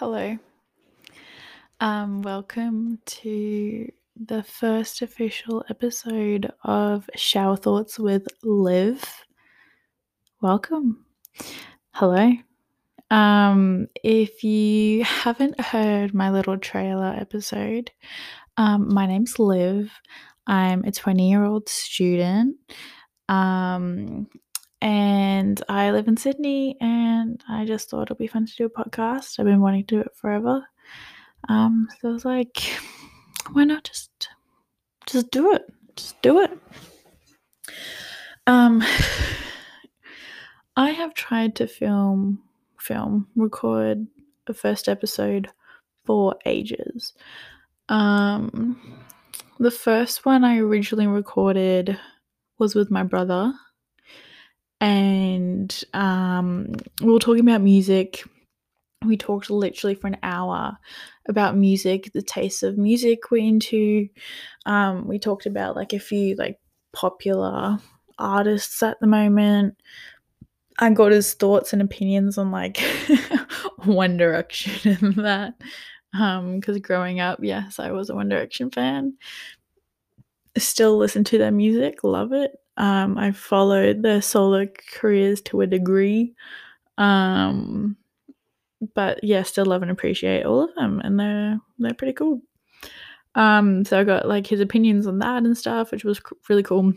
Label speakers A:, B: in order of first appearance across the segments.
A: Hello. Um, welcome to the first official episode of Shower Thoughts with Liv. Welcome. Hello. Um, if you haven't heard my little trailer episode, um, my name's Liv. I'm a 20 year old student. Um, and I live in Sydney, and I just thought it'd be fun to do a podcast. I've been wanting to do it forever. Um, so I was like, why not just just do it? Just do it. Um, I have tried to film, film, record a first episode for ages. Um, the first one I originally recorded was with my brother, and um, we were talking about music. We talked literally for an hour about music, the tastes of music we're into. Um, we talked about like a few like popular artists at the moment. I got his thoughts and opinions on like One Direction and that. Um, because growing up, yes, I was a One Direction fan. Still listen to their music, love it. Um, I followed their solo careers to a degree. Um, but yeah, still love and appreciate all of them, and they're they're pretty cool. Um, so I got like his opinions on that and stuff, which was really cool.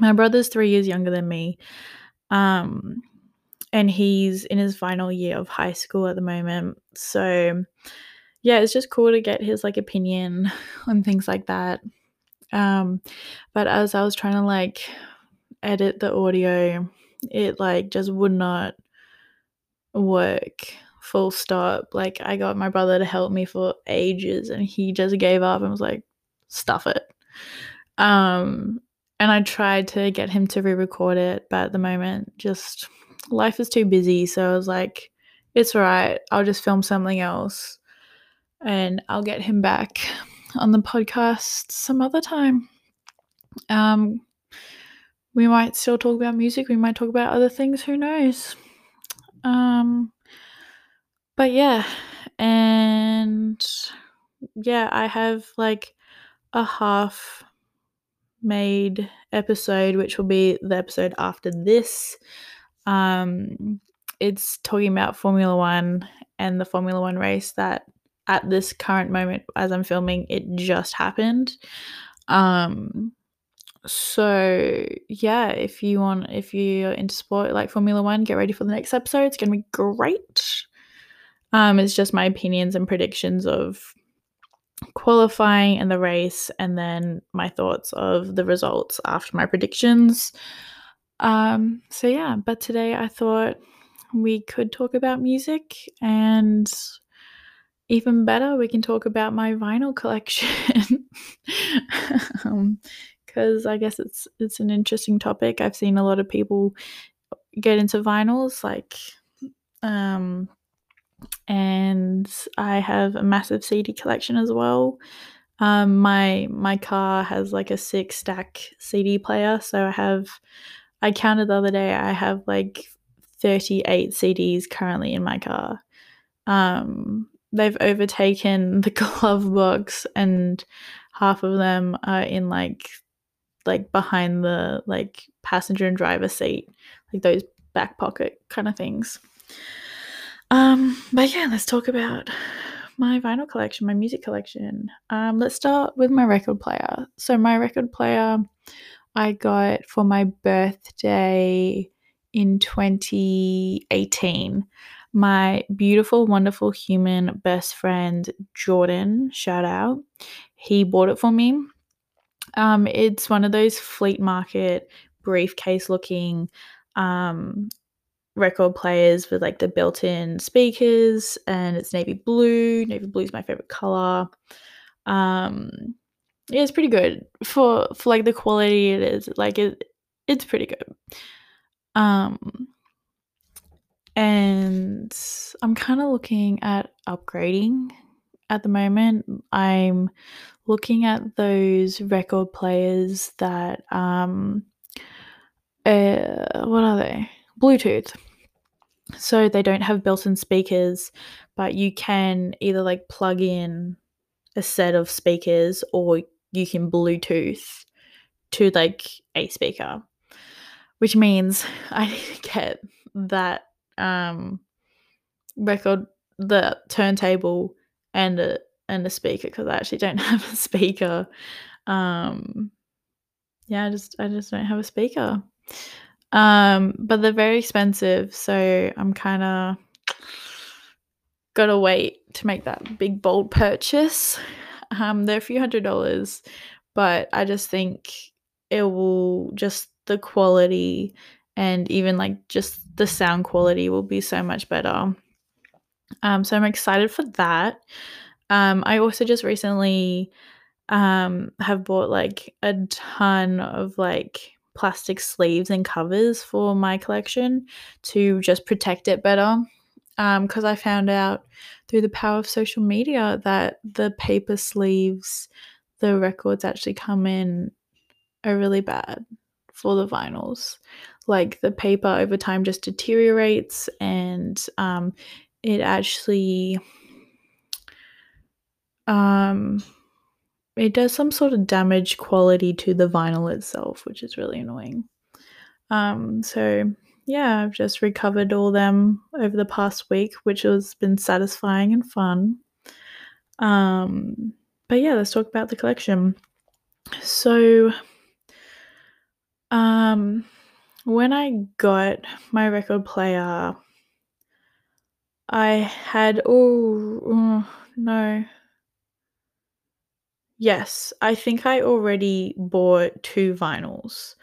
A: My brother's three years younger than me, um, and he's in his final year of high school at the moment. So yeah, it's just cool to get his like opinion on things like that. Um, but as I was trying to like edit the audio, it like just would not work full stop. Like I got my brother to help me for ages and he just gave up and was like, stuff it. Um and I tried to get him to re-record it, but at the moment just life is too busy. So I was like, it's alright, I'll just film something else and I'll get him back on the podcast some other time. Um we might still talk about music, we might talk about other things, who knows. Um but yeah, and yeah, I have like a half made episode, which will be the episode after this. Um, it's talking about Formula One and the Formula One race that at this current moment, as I'm filming, it just happened. Um, so yeah, if you want, if you're into sport like Formula One, get ready for the next episode. It's gonna be great. Um, it's just my opinions and predictions of qualifying and the race, and then my thoughts of the results after my predictions. Um, so yeah, but today I thought we could talk about music and even better, we can talk about my vinyl collection. because um, I guess it's it's an interesting topic. I've seen a lot of people get into vinyls like um and I have a massive CD collection as well. Um, my my car has like a six stack CD player, so I have. I counted the other day. I have like thirty eight CDs currently in my car. Um, they've overtaken the glove box, and half of them are in like like behind the like passenger and driver seat, like those back pocket kind of things. Um, but yeah, let's talk about my vinyl collection, my music collection. Um, let's start with my record player. So my record player I got for my birthday in 2018. My beautiful, wonderful human best friend Jordan, shout out, he bought it for me. Um, it's one of those fleet market briefcase looking um, record players with like the built-in speakers and it's navy blue. Navy blue is my favorite color. Um yeah it's pretty good. For for like the quality it is like it it's pretty good. Um and i'm kind of looking at upgrading at the moment. I'm looking at those record players that um uh, what are they? Bluetooth. So they don't have built in speakers, but you can either like plug in a set of speakers or you can Bluetooth to like a speaker, which means I get that um, record, the turntable, and a and a speaker because I actually don't have a speaker. Um, yeah, I just I just don't have a speaker. Um, but they're very expensive, so I'm kind of gotta wait to make that big bold purchase. Um, they're a few hundred dollars, but I just think it will just the quality and even like just the sound quality will be so much better. Um, so I'm excited for that. Um, I also just recently um have bought like a ton of like plastic sleeves and covers for my collection to just protect it better. Because um, I found out through the power of social media that the paper sleeves, the records actually come in are really bad for the vinyls. Like the paper over time just deteriorates and um, it actually um, it does some sort of damage quality to the vinyl itself, which is really annoying. Um, so yeah, I've just recovered all them over the past week, which has been satisfying and fun. Um, but yeah, let's talk about the collection. So, um, when I got my record player, I had oh, no, Yes, I think I already bought two vinyls.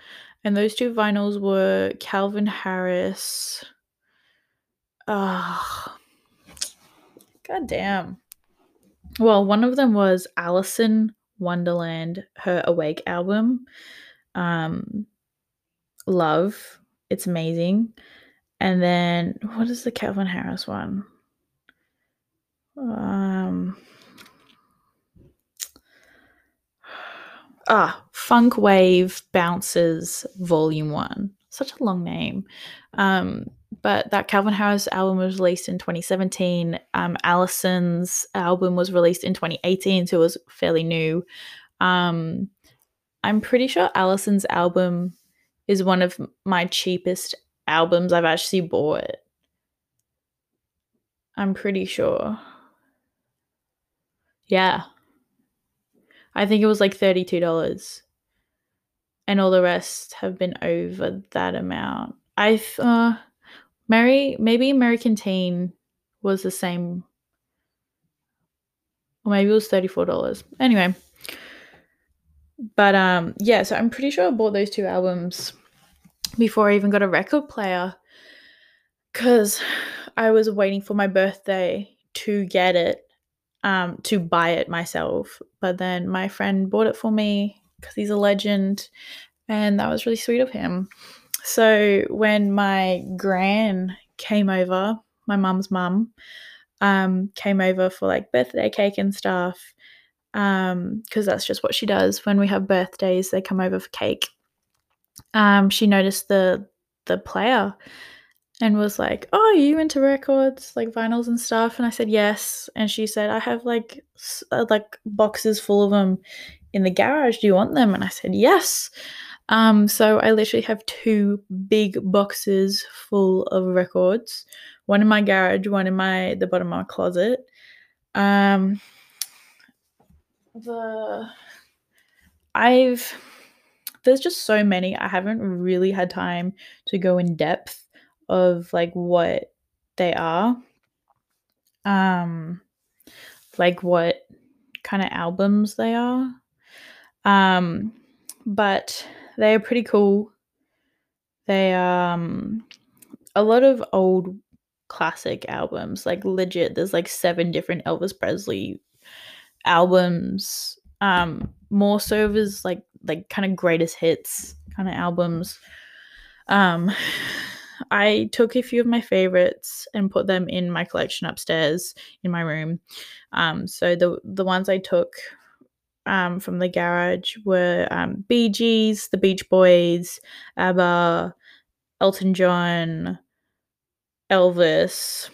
A: And those two vinyls were Calvin Harris. Ah, God damn. Well, one of them was Alison Wonderland, her Awake album. Um, Love. It's amazing. And then what is the Calvin Harris one? Um ah, Funk Wav Bounces Volume 1. Such a long name. Um, but that Calvin Harris album was released in 2017. Um, Alison's album was released in 2018, so it was fairly new. Um, I'm pretty sure Allison's album is one of my cheapest albums I've actually bought. I'm pretty sure. Yeah. I think it was like $32. And all the rest have been over that amount. I uh Mary maybe American Teen was the same or maybe it was $34. Anyway. But um yeah, so I'm pretty sure I bought those two albums before I even got a record player cuz I was waiting for my birthday to get it um, to buy it myself. But then my friend bought it for me because he's a legend, and that was really sweet of him. So when my gran came over, my mum's mum, um, came over for like birthday cake and stuff, because um, that's just what she does when we have birthdays. They come over for cake. Um, she noticed the the player and was like, "Oh, you into records, like vinyls and stuff?" And I said, "Yes." And she said, "I have like uh, like boxes full of them in the garage. Do you want them?" And I said, "Yes." Um, so I literally have two big boxes full of records, one in my garage, one in my the bottom of my closet. Um, the I've there's just so many. I haven't really had time to go in depth of like what they are. Um like what kind of albums they are. Um but they are pretty cool. They um a lot of old classic albums like legit there's like seven different elvis presley albums um more so as like like kind of greatest hits kind of albums um I took a few of my favorites and put them in my collection upstairs in my room. Um, so the the ones I took um, from the garage were um, Bee Gees, The Beach Boys, ABBA, Elton John, Elvis.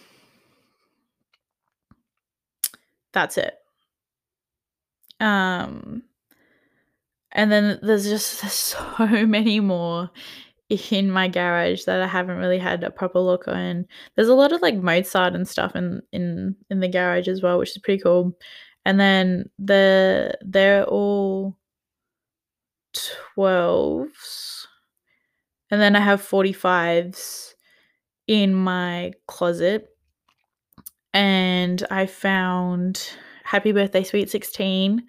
A: That's it. Um, and then there's just there's so many more in my garage that I haven't really had a proper look on. There's a lot of like Mozart and stuff in in in the garage as well, which is pretty cool. And then the they're all 12s. And then I have 45s in my closet. And I found Happy Birthday Sweet 16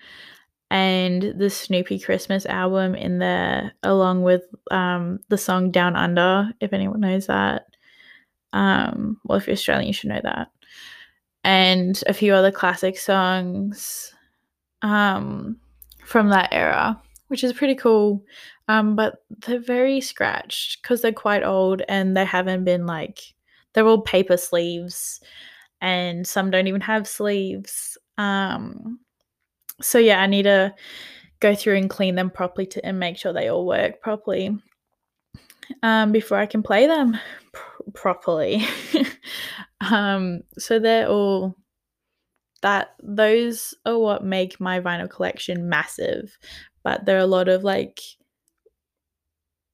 A: and the Snoopy Christmas album in there, along with um, the song Down Under, if anyone knows that. Um, well, if you're Australian, you should know that. And a few other classic songs um, from that era, which is pretty cool. Um, but they're very scratched because they're quite old and they haven't been like, they're all paper sleeves and some don't even have sleeves. Um, so yeah, I need to go through and clean them properly to and make sure they all work properly um, before I can play them pr- properly. um, so they're all that those are what make my vinyl collection massive, but there are a lot of like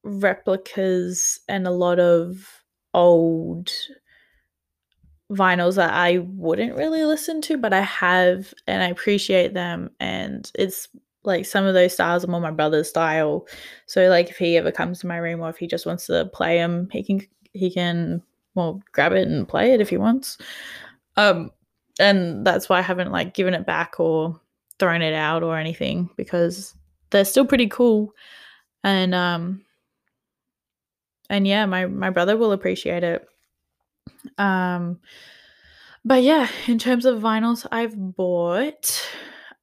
A: replicas and a lot of old vinyls that I wouldn't really listen to, but I have and I appreciate them. And it's like some of those styles are more my brother's style. So like if he ever comes to my room or if he just wants to play them, he can he can well grab it and play it if he wants. Um and that's why I haven't like given it back or thrown it out or anything because they're still pretty cool. And um and yeah, my my brother will appreciate it. Um, but yeah, in terms of vinyls I've bought,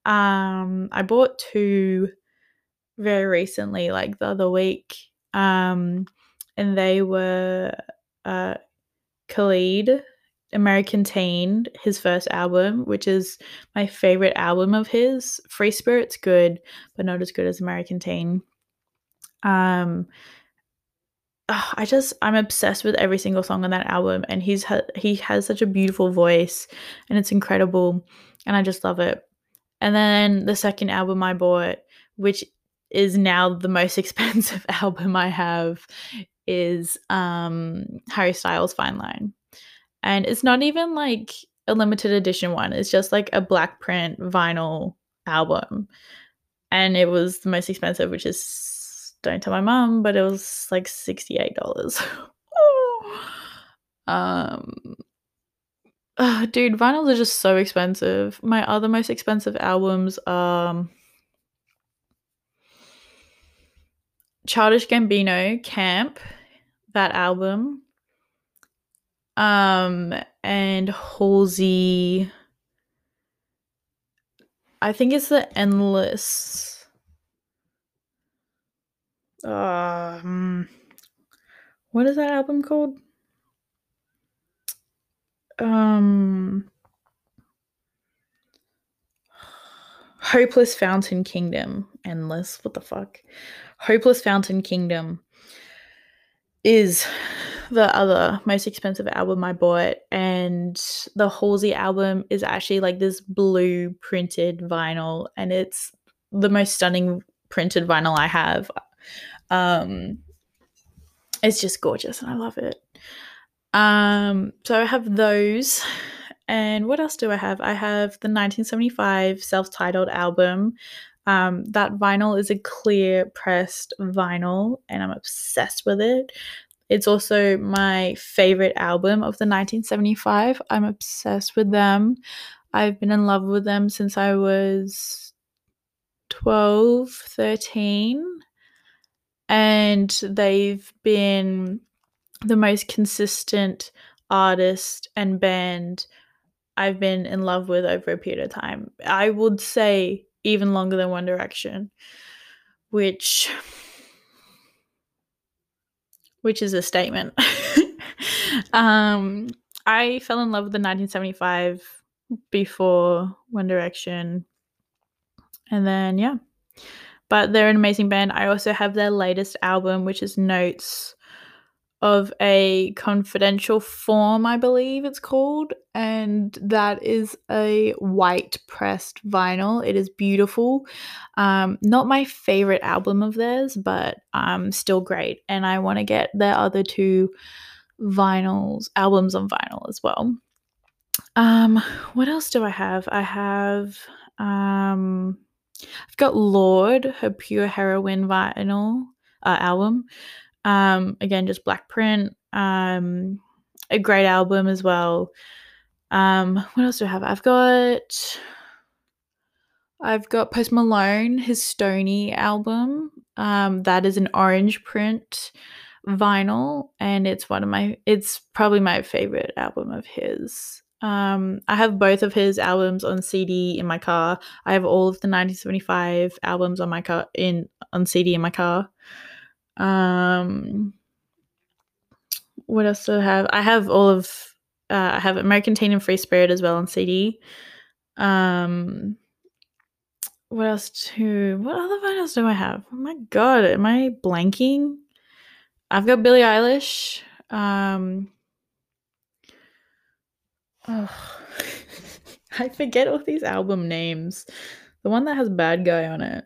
A: um, I bought two very recently, like the other week. Um, and they were uh Khalid, American Teen, his first album, which is my favorite album of his. Free Spirit's good, but not as good as American Teen. Um, oh, I just I'm obsessed with every single song on that album, and he's he has such a beautiful voice, and it's incredible, and I just love it. And then the second album I bought, which is now the most expensive album I have, is um, Harry Styles' Fine Line, and it's not even like a limited edition one. It's just like a black print vinyl album, and it was the most expensive, which is don't tell my mom, but it was like $68. um uh, dude, vinyls are just so expensive. My other most expensive albums are Childish Gambino Camp, that album. Um and Halsey I think it's the Endless um what is that album called? Um Hopeless Fountain Kingdom. Endless. What the fuck? Hopeless Fountain Kingdom is the other most expensive album I bought. And the Halsey album is actually like this blue printed vinyl. And it's the most stunning printed vinyl I have. Um, it's just gorgeous and I love it. Um, so I have those. And what else do I have? I have the 1975 self titled album. Um, that vinyl is a clear pressed vinyl, and I'm obsessed with it. It's also my favorite album of the 1975. I'm obsessed with them. I've been in love with them since I was 12, 13 and they've been the most consistent artist and band I've been in love with over a period of time. I would say even longer than One Direction, which which is a statement. um, I fell in love with the 1975 before One Direction, and then yeah, but they're an amazing band. I also have their latest album, which is Notes of a conditional form, I believe it's called, and that is a white pressed vinyl. It is beautiful. Um, not my favorite album of theirs, but um, still great. And I want to get their other two vinyls, albums on vinyl as well. Um, what else do I have? I have um I've got Lorde, her pure heroine vinyl uh, album. Um, again, just black print. Um, a great album as well. Um, what else do I have? I've got I've got Post Malone, his Stoney album. Um, that is an orange print vinyl, and it's one of my it's probably my favorite album of his. Um, I have both of his albums on CD in my car. I have all of the 1975 albums on my car in on CD in my car. Um, what else do I have? I have all of uh, I have American Teen and Free Spirit as well on CD. Um, what else to what other vinyls do I have? Oh my god, am I blanking? I've got Billie Eilish. Um, oh, I forget all these album names. The one that has Bad Guy on it.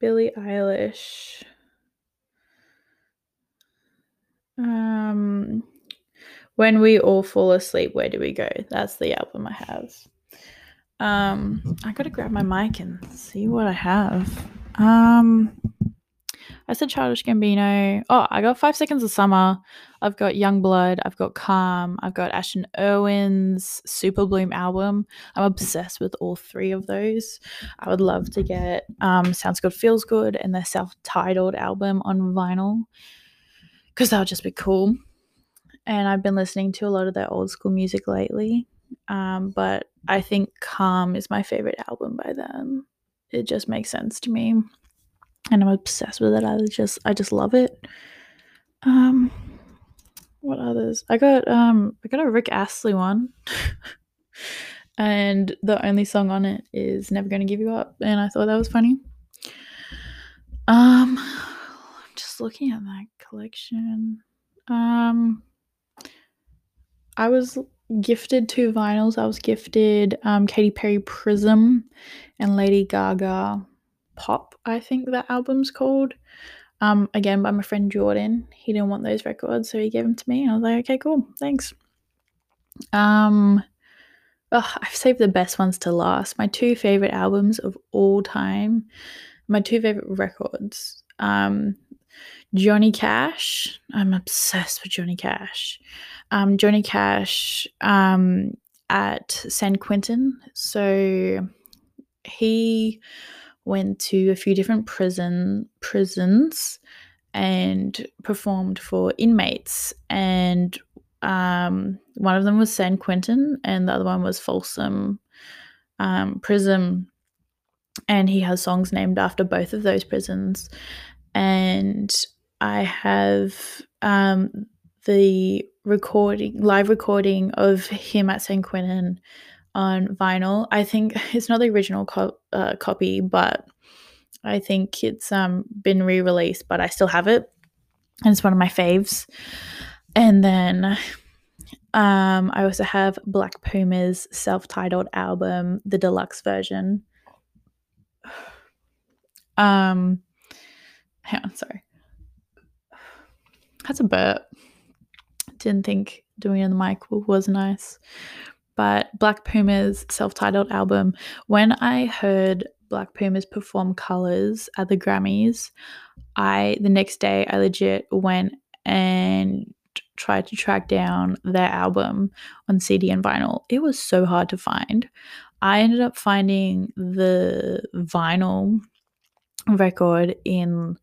A: Billie Eilish. Um, when we all fall asleep, where do we go? That's the album I have. Um, I gotta grab my mic and see what I have. Um, I said Childish Gambino. Oh, I got Five Seconds of Summer. I've got Young Blood. I've got Calm. I've got Ashton Irwin's Super Bloom album. I'm obsessed with all three of those. I would love to get um, Sounds Good, Feels Good, and their self-titled album on vinyl because that would just be cool. And I've been listening to a lot of their old school music lately. Um, but I think Calm is my favorite album by them. It just makes sense to me and I'm obsessed with it. I just I just love it. Um what others? I got um I got a Rick Astley one. and the only song on it is Never Gonna Give You Up and I thought that was funny. Um I'm just looking at that collection. Um I was gifted two vinyls. I was gifted um Katy Perry Prism and Lady Gaga Pop, I think that album's called. Um, again, by my friend Jordan. He didn't want those records, so he gave them to me. And I was like, okay, cool, thanks. Um, I've saved the best ones to last. My two favorite albums of all time, my two favorite records. Um, Johnny Cash. I'm obsessed with Johnny Cash. Um, Johnny Cash um, at San Quentin. So he went to a few different prison prisons and performed for inmates. And um, one of them was San Quentin and the other one was Folsom um, prison. And he has songs named after both of those prisons. And I have um, the recording live recording of him at San Quentin on vinyl. I think it's not the original co- uh, copy, but I think it's um, been re released, but I still have it. And it's one of my faves. And then um, I also have Black Puma's self titled album, the deluxe version. Um, hang on, sorry. That's a burp. Didn't think doing it on the mic was nice but Black Puma's self titled album, when I heard Black Pumas perform Colors at the Grammys, I, the next day, I legit went and tried to track down their album on CD and vinyl. It was so hard to find. I ended up finding the vinyl record in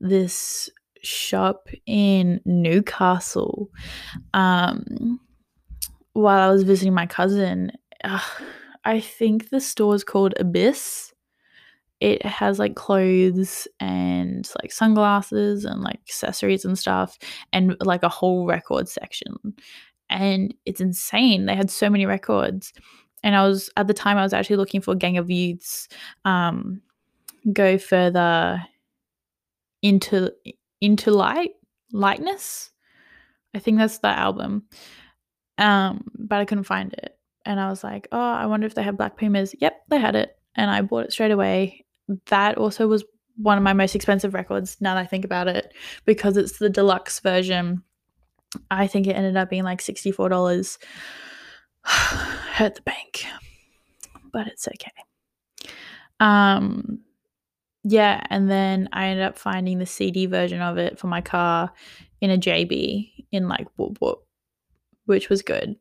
A: this shop in Newcastle. Um, while I was visiting my cousin. Uh, I think the store is called Abyss. It has like clothes and like sunglasses and like accessories and stuff, and like a whole record section. And it's insane. They had so many records. And I was at the time I was actually looking for Gang of Youths um, go further into into light Lightness. I think that's the album. Um, but I couldn't find it. And I was like, oh, I wonder if they have Black Pumas. Yep, they had it. And I bought it straight away. That also was one of my most expensive records now that I think about it because it's the deluxe version. I think it ended up being like $64. Hurt the bank, but it's okay. Um, yeah, and then I ended up finding the CD version of it for my car in a JB in like whoop whoop, which was good.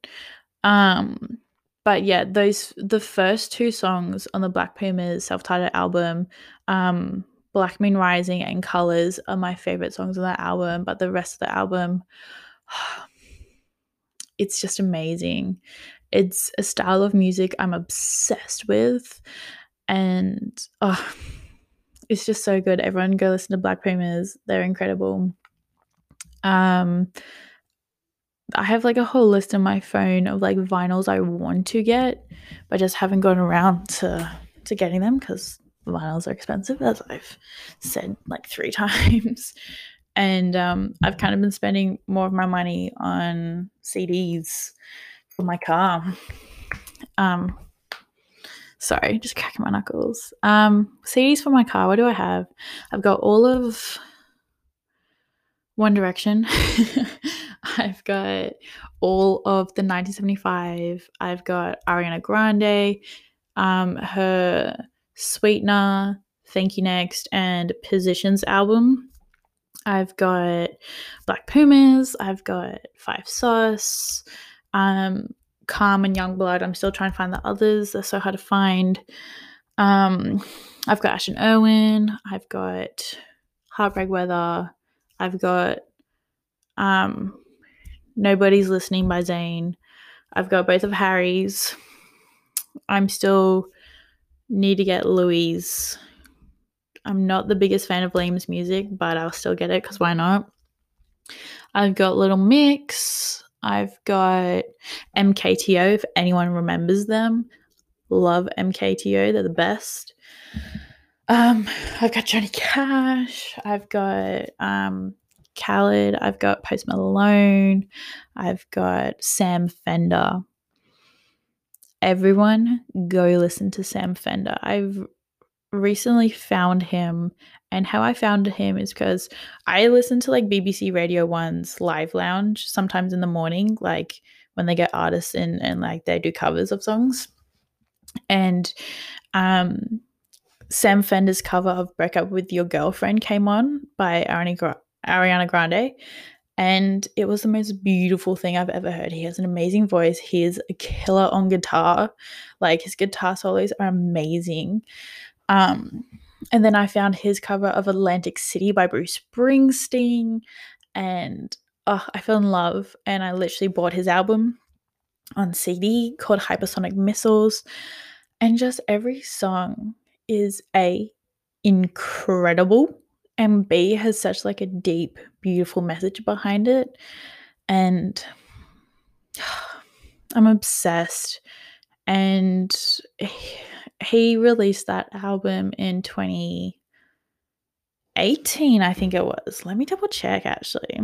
A: Um, but yeah, those the first two songs on the Black Pumas self-titled album, um, Black Moon Rising and Colors are my favorite songs on that album, but the rest of the album it's just amazing. It's a style of music I'm obsessed with and oh, it's just so good. Everyone go listen to Black Pumas. They're incredible. Um I have like a whole list on my phone of like vinyls I want to get, but just haven't gone around to to getting them because vinyls are expensive, as I've said like three times. And um, I've kind of been spending more of my money on CDs for my car. Um, sorry, just cracking my knuckles. Um, CDs for my car. What do I have? I've got all of One Direction. I've got all of the 1975. I've got Ariana Grande, um, her Sweetener, Thank You Next, and Positions album. I've got Black Pumas. I've got Five Sauce, um, Calm and Youngblood. I'm still trying to find the others. They're so hard to find. Um, I've got Ashton Irwin. I've got Heartbreak Weather. I've got um, Nobody's Listening by Zayn. I've got both of Harry's. I'm still need to get Louis. I'm not the biggest fan of Liam's music, but I'll still get it because why not? I've got Little Mix. I've got MKTO, if anyone remembers them. Love MKTO, they're the best. Um, I've got Johnny Cash. I've got um, Khalid, I've got Post Malone, I've got Sam Fender. Everyone go listen to Sam Fender. I've recently found him and how I found him is because I listen to like BBC Radio 1's Live Lounge sometimes in the morning, like when they get artists in and like they do covers of songs. And um Sam Fender's cover of Break Up With Your Girlfriend came on by Ariana, Grande. And it was the most beautiful thing I've ever heard. He has an amazing voice. He is a killer on guitar. Like his guitar solos are amazing. Um, and then I found his cover of Atlantic City by Bruce Springsteen. And oh, I fell in love. And I literally bought his album on CD called Hypersonic Missiles. And just every song is A, incredible and B has such like a deep, beautiful message behind it. And I'm obsessed. And he released that album in 2018, I think it was. Let me double check actually.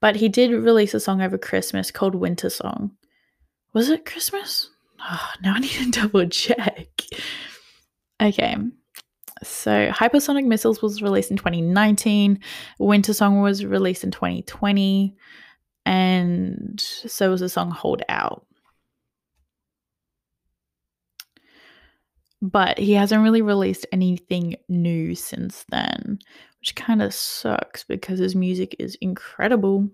A: But he did release a song over Christmas called Winter Song. Was it Christmas? Oh, now I need to double check. Okay. So, Hypersonic Missiles was released in 2019. Winter Song was released in 2020. And so was the song Hold Out. But he hasn't really released anything new since then, which kind of sucks because his music is incredible.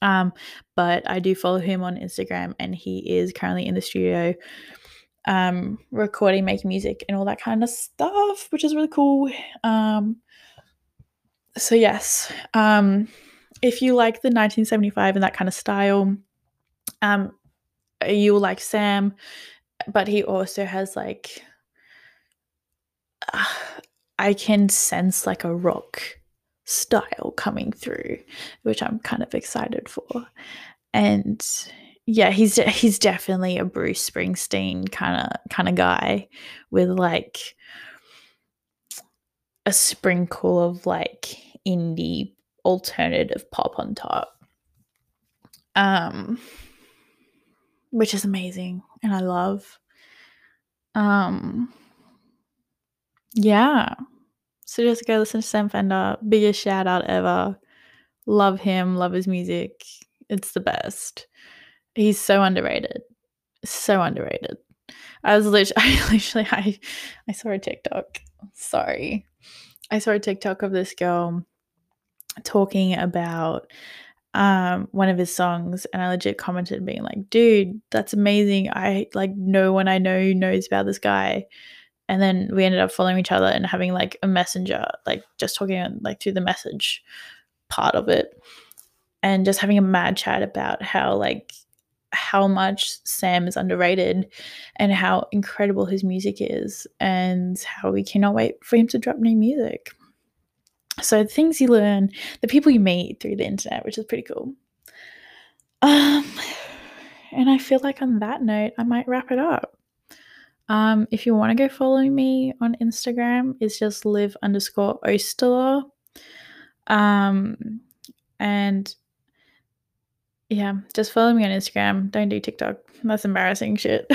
A: Um, but I do follow him on Instagram and he is currently in the studio um, recording, making music, and all that kind of stuff, which is really cool. Um, so, yes, um, if you like the 1975 and that kind of style, um, you will like Sam, but he also has like, uh, I can sense like a rock style coming through, which I'm kind of excited for. And yeah, he's he's definitely a Bruce Springsteen kind of kind of guy with like a sprinkle of like indie alternative pop on top. Um which is amazing and I love. Um yeah. So just go listen to Sam Fender. Biggest shout out ever. Love him, love his music. It's the best. He's so underrated. So underrated. I was literally, I literally, I, I saw a TikTok. Sorry. I saw a TikTok of this girl talking about um one of his songs and I legit commented being like, dude, that's amazing. I like no one I know knows about this guy. And then we ended up following each other and having like a messenger, like just talking like through the message part of it. And just having a mad chat about how like how much Sam is underrated and how incredible his music is and how we cannot wait for him to drop new music. So the things you learn, the people you meet through the internet, which is pretty cool. Um, and I feel like on that note, I might wrap it up. Um, if you want to go follow me on Instagram, it's just live underscore Osterler. Um, and yeah, just follow me on Instagram. Don't do TikTok. That's embarrassing shit.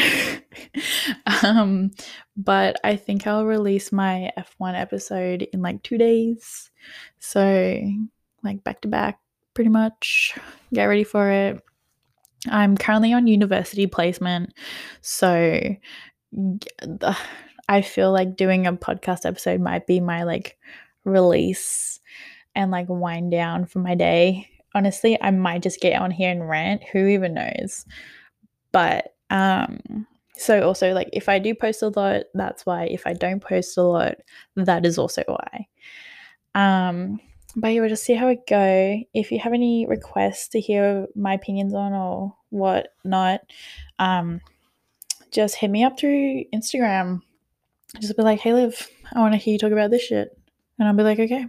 A: um, but I think I'll release my F1 episode in like two days. So, like back to back, pretty much. Get ready for it. I'm currently on university placement. So, I feel like doing a podcast episode might be my like release and like wind down for my day honestly, I might just get on here and rant. Who even knows? But um, so also like if I do post a lot, that's why. If I don't post a lot, that is also why. Um, but yeah, we'll just see how it go. If you have any requests to hear my opinions on or what not, um, just hit me up through Instagram. Just be like, hey Liv, I want to hear you talk about this shit. And I'll be like, okay.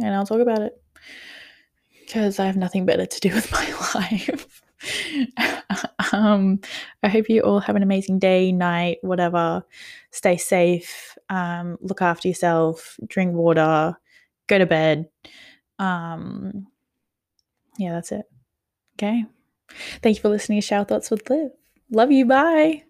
A: And I'll talk about it because I have nothing better to do with my life. um, I hope you all have an amazing day, night, whatever. Stay safe. Um, look after yourself. Drink water. Go to bed. Um, yeah, that's it. Okay. Thank you for listening to Shower Thoughts with Liv. Love you. Bye.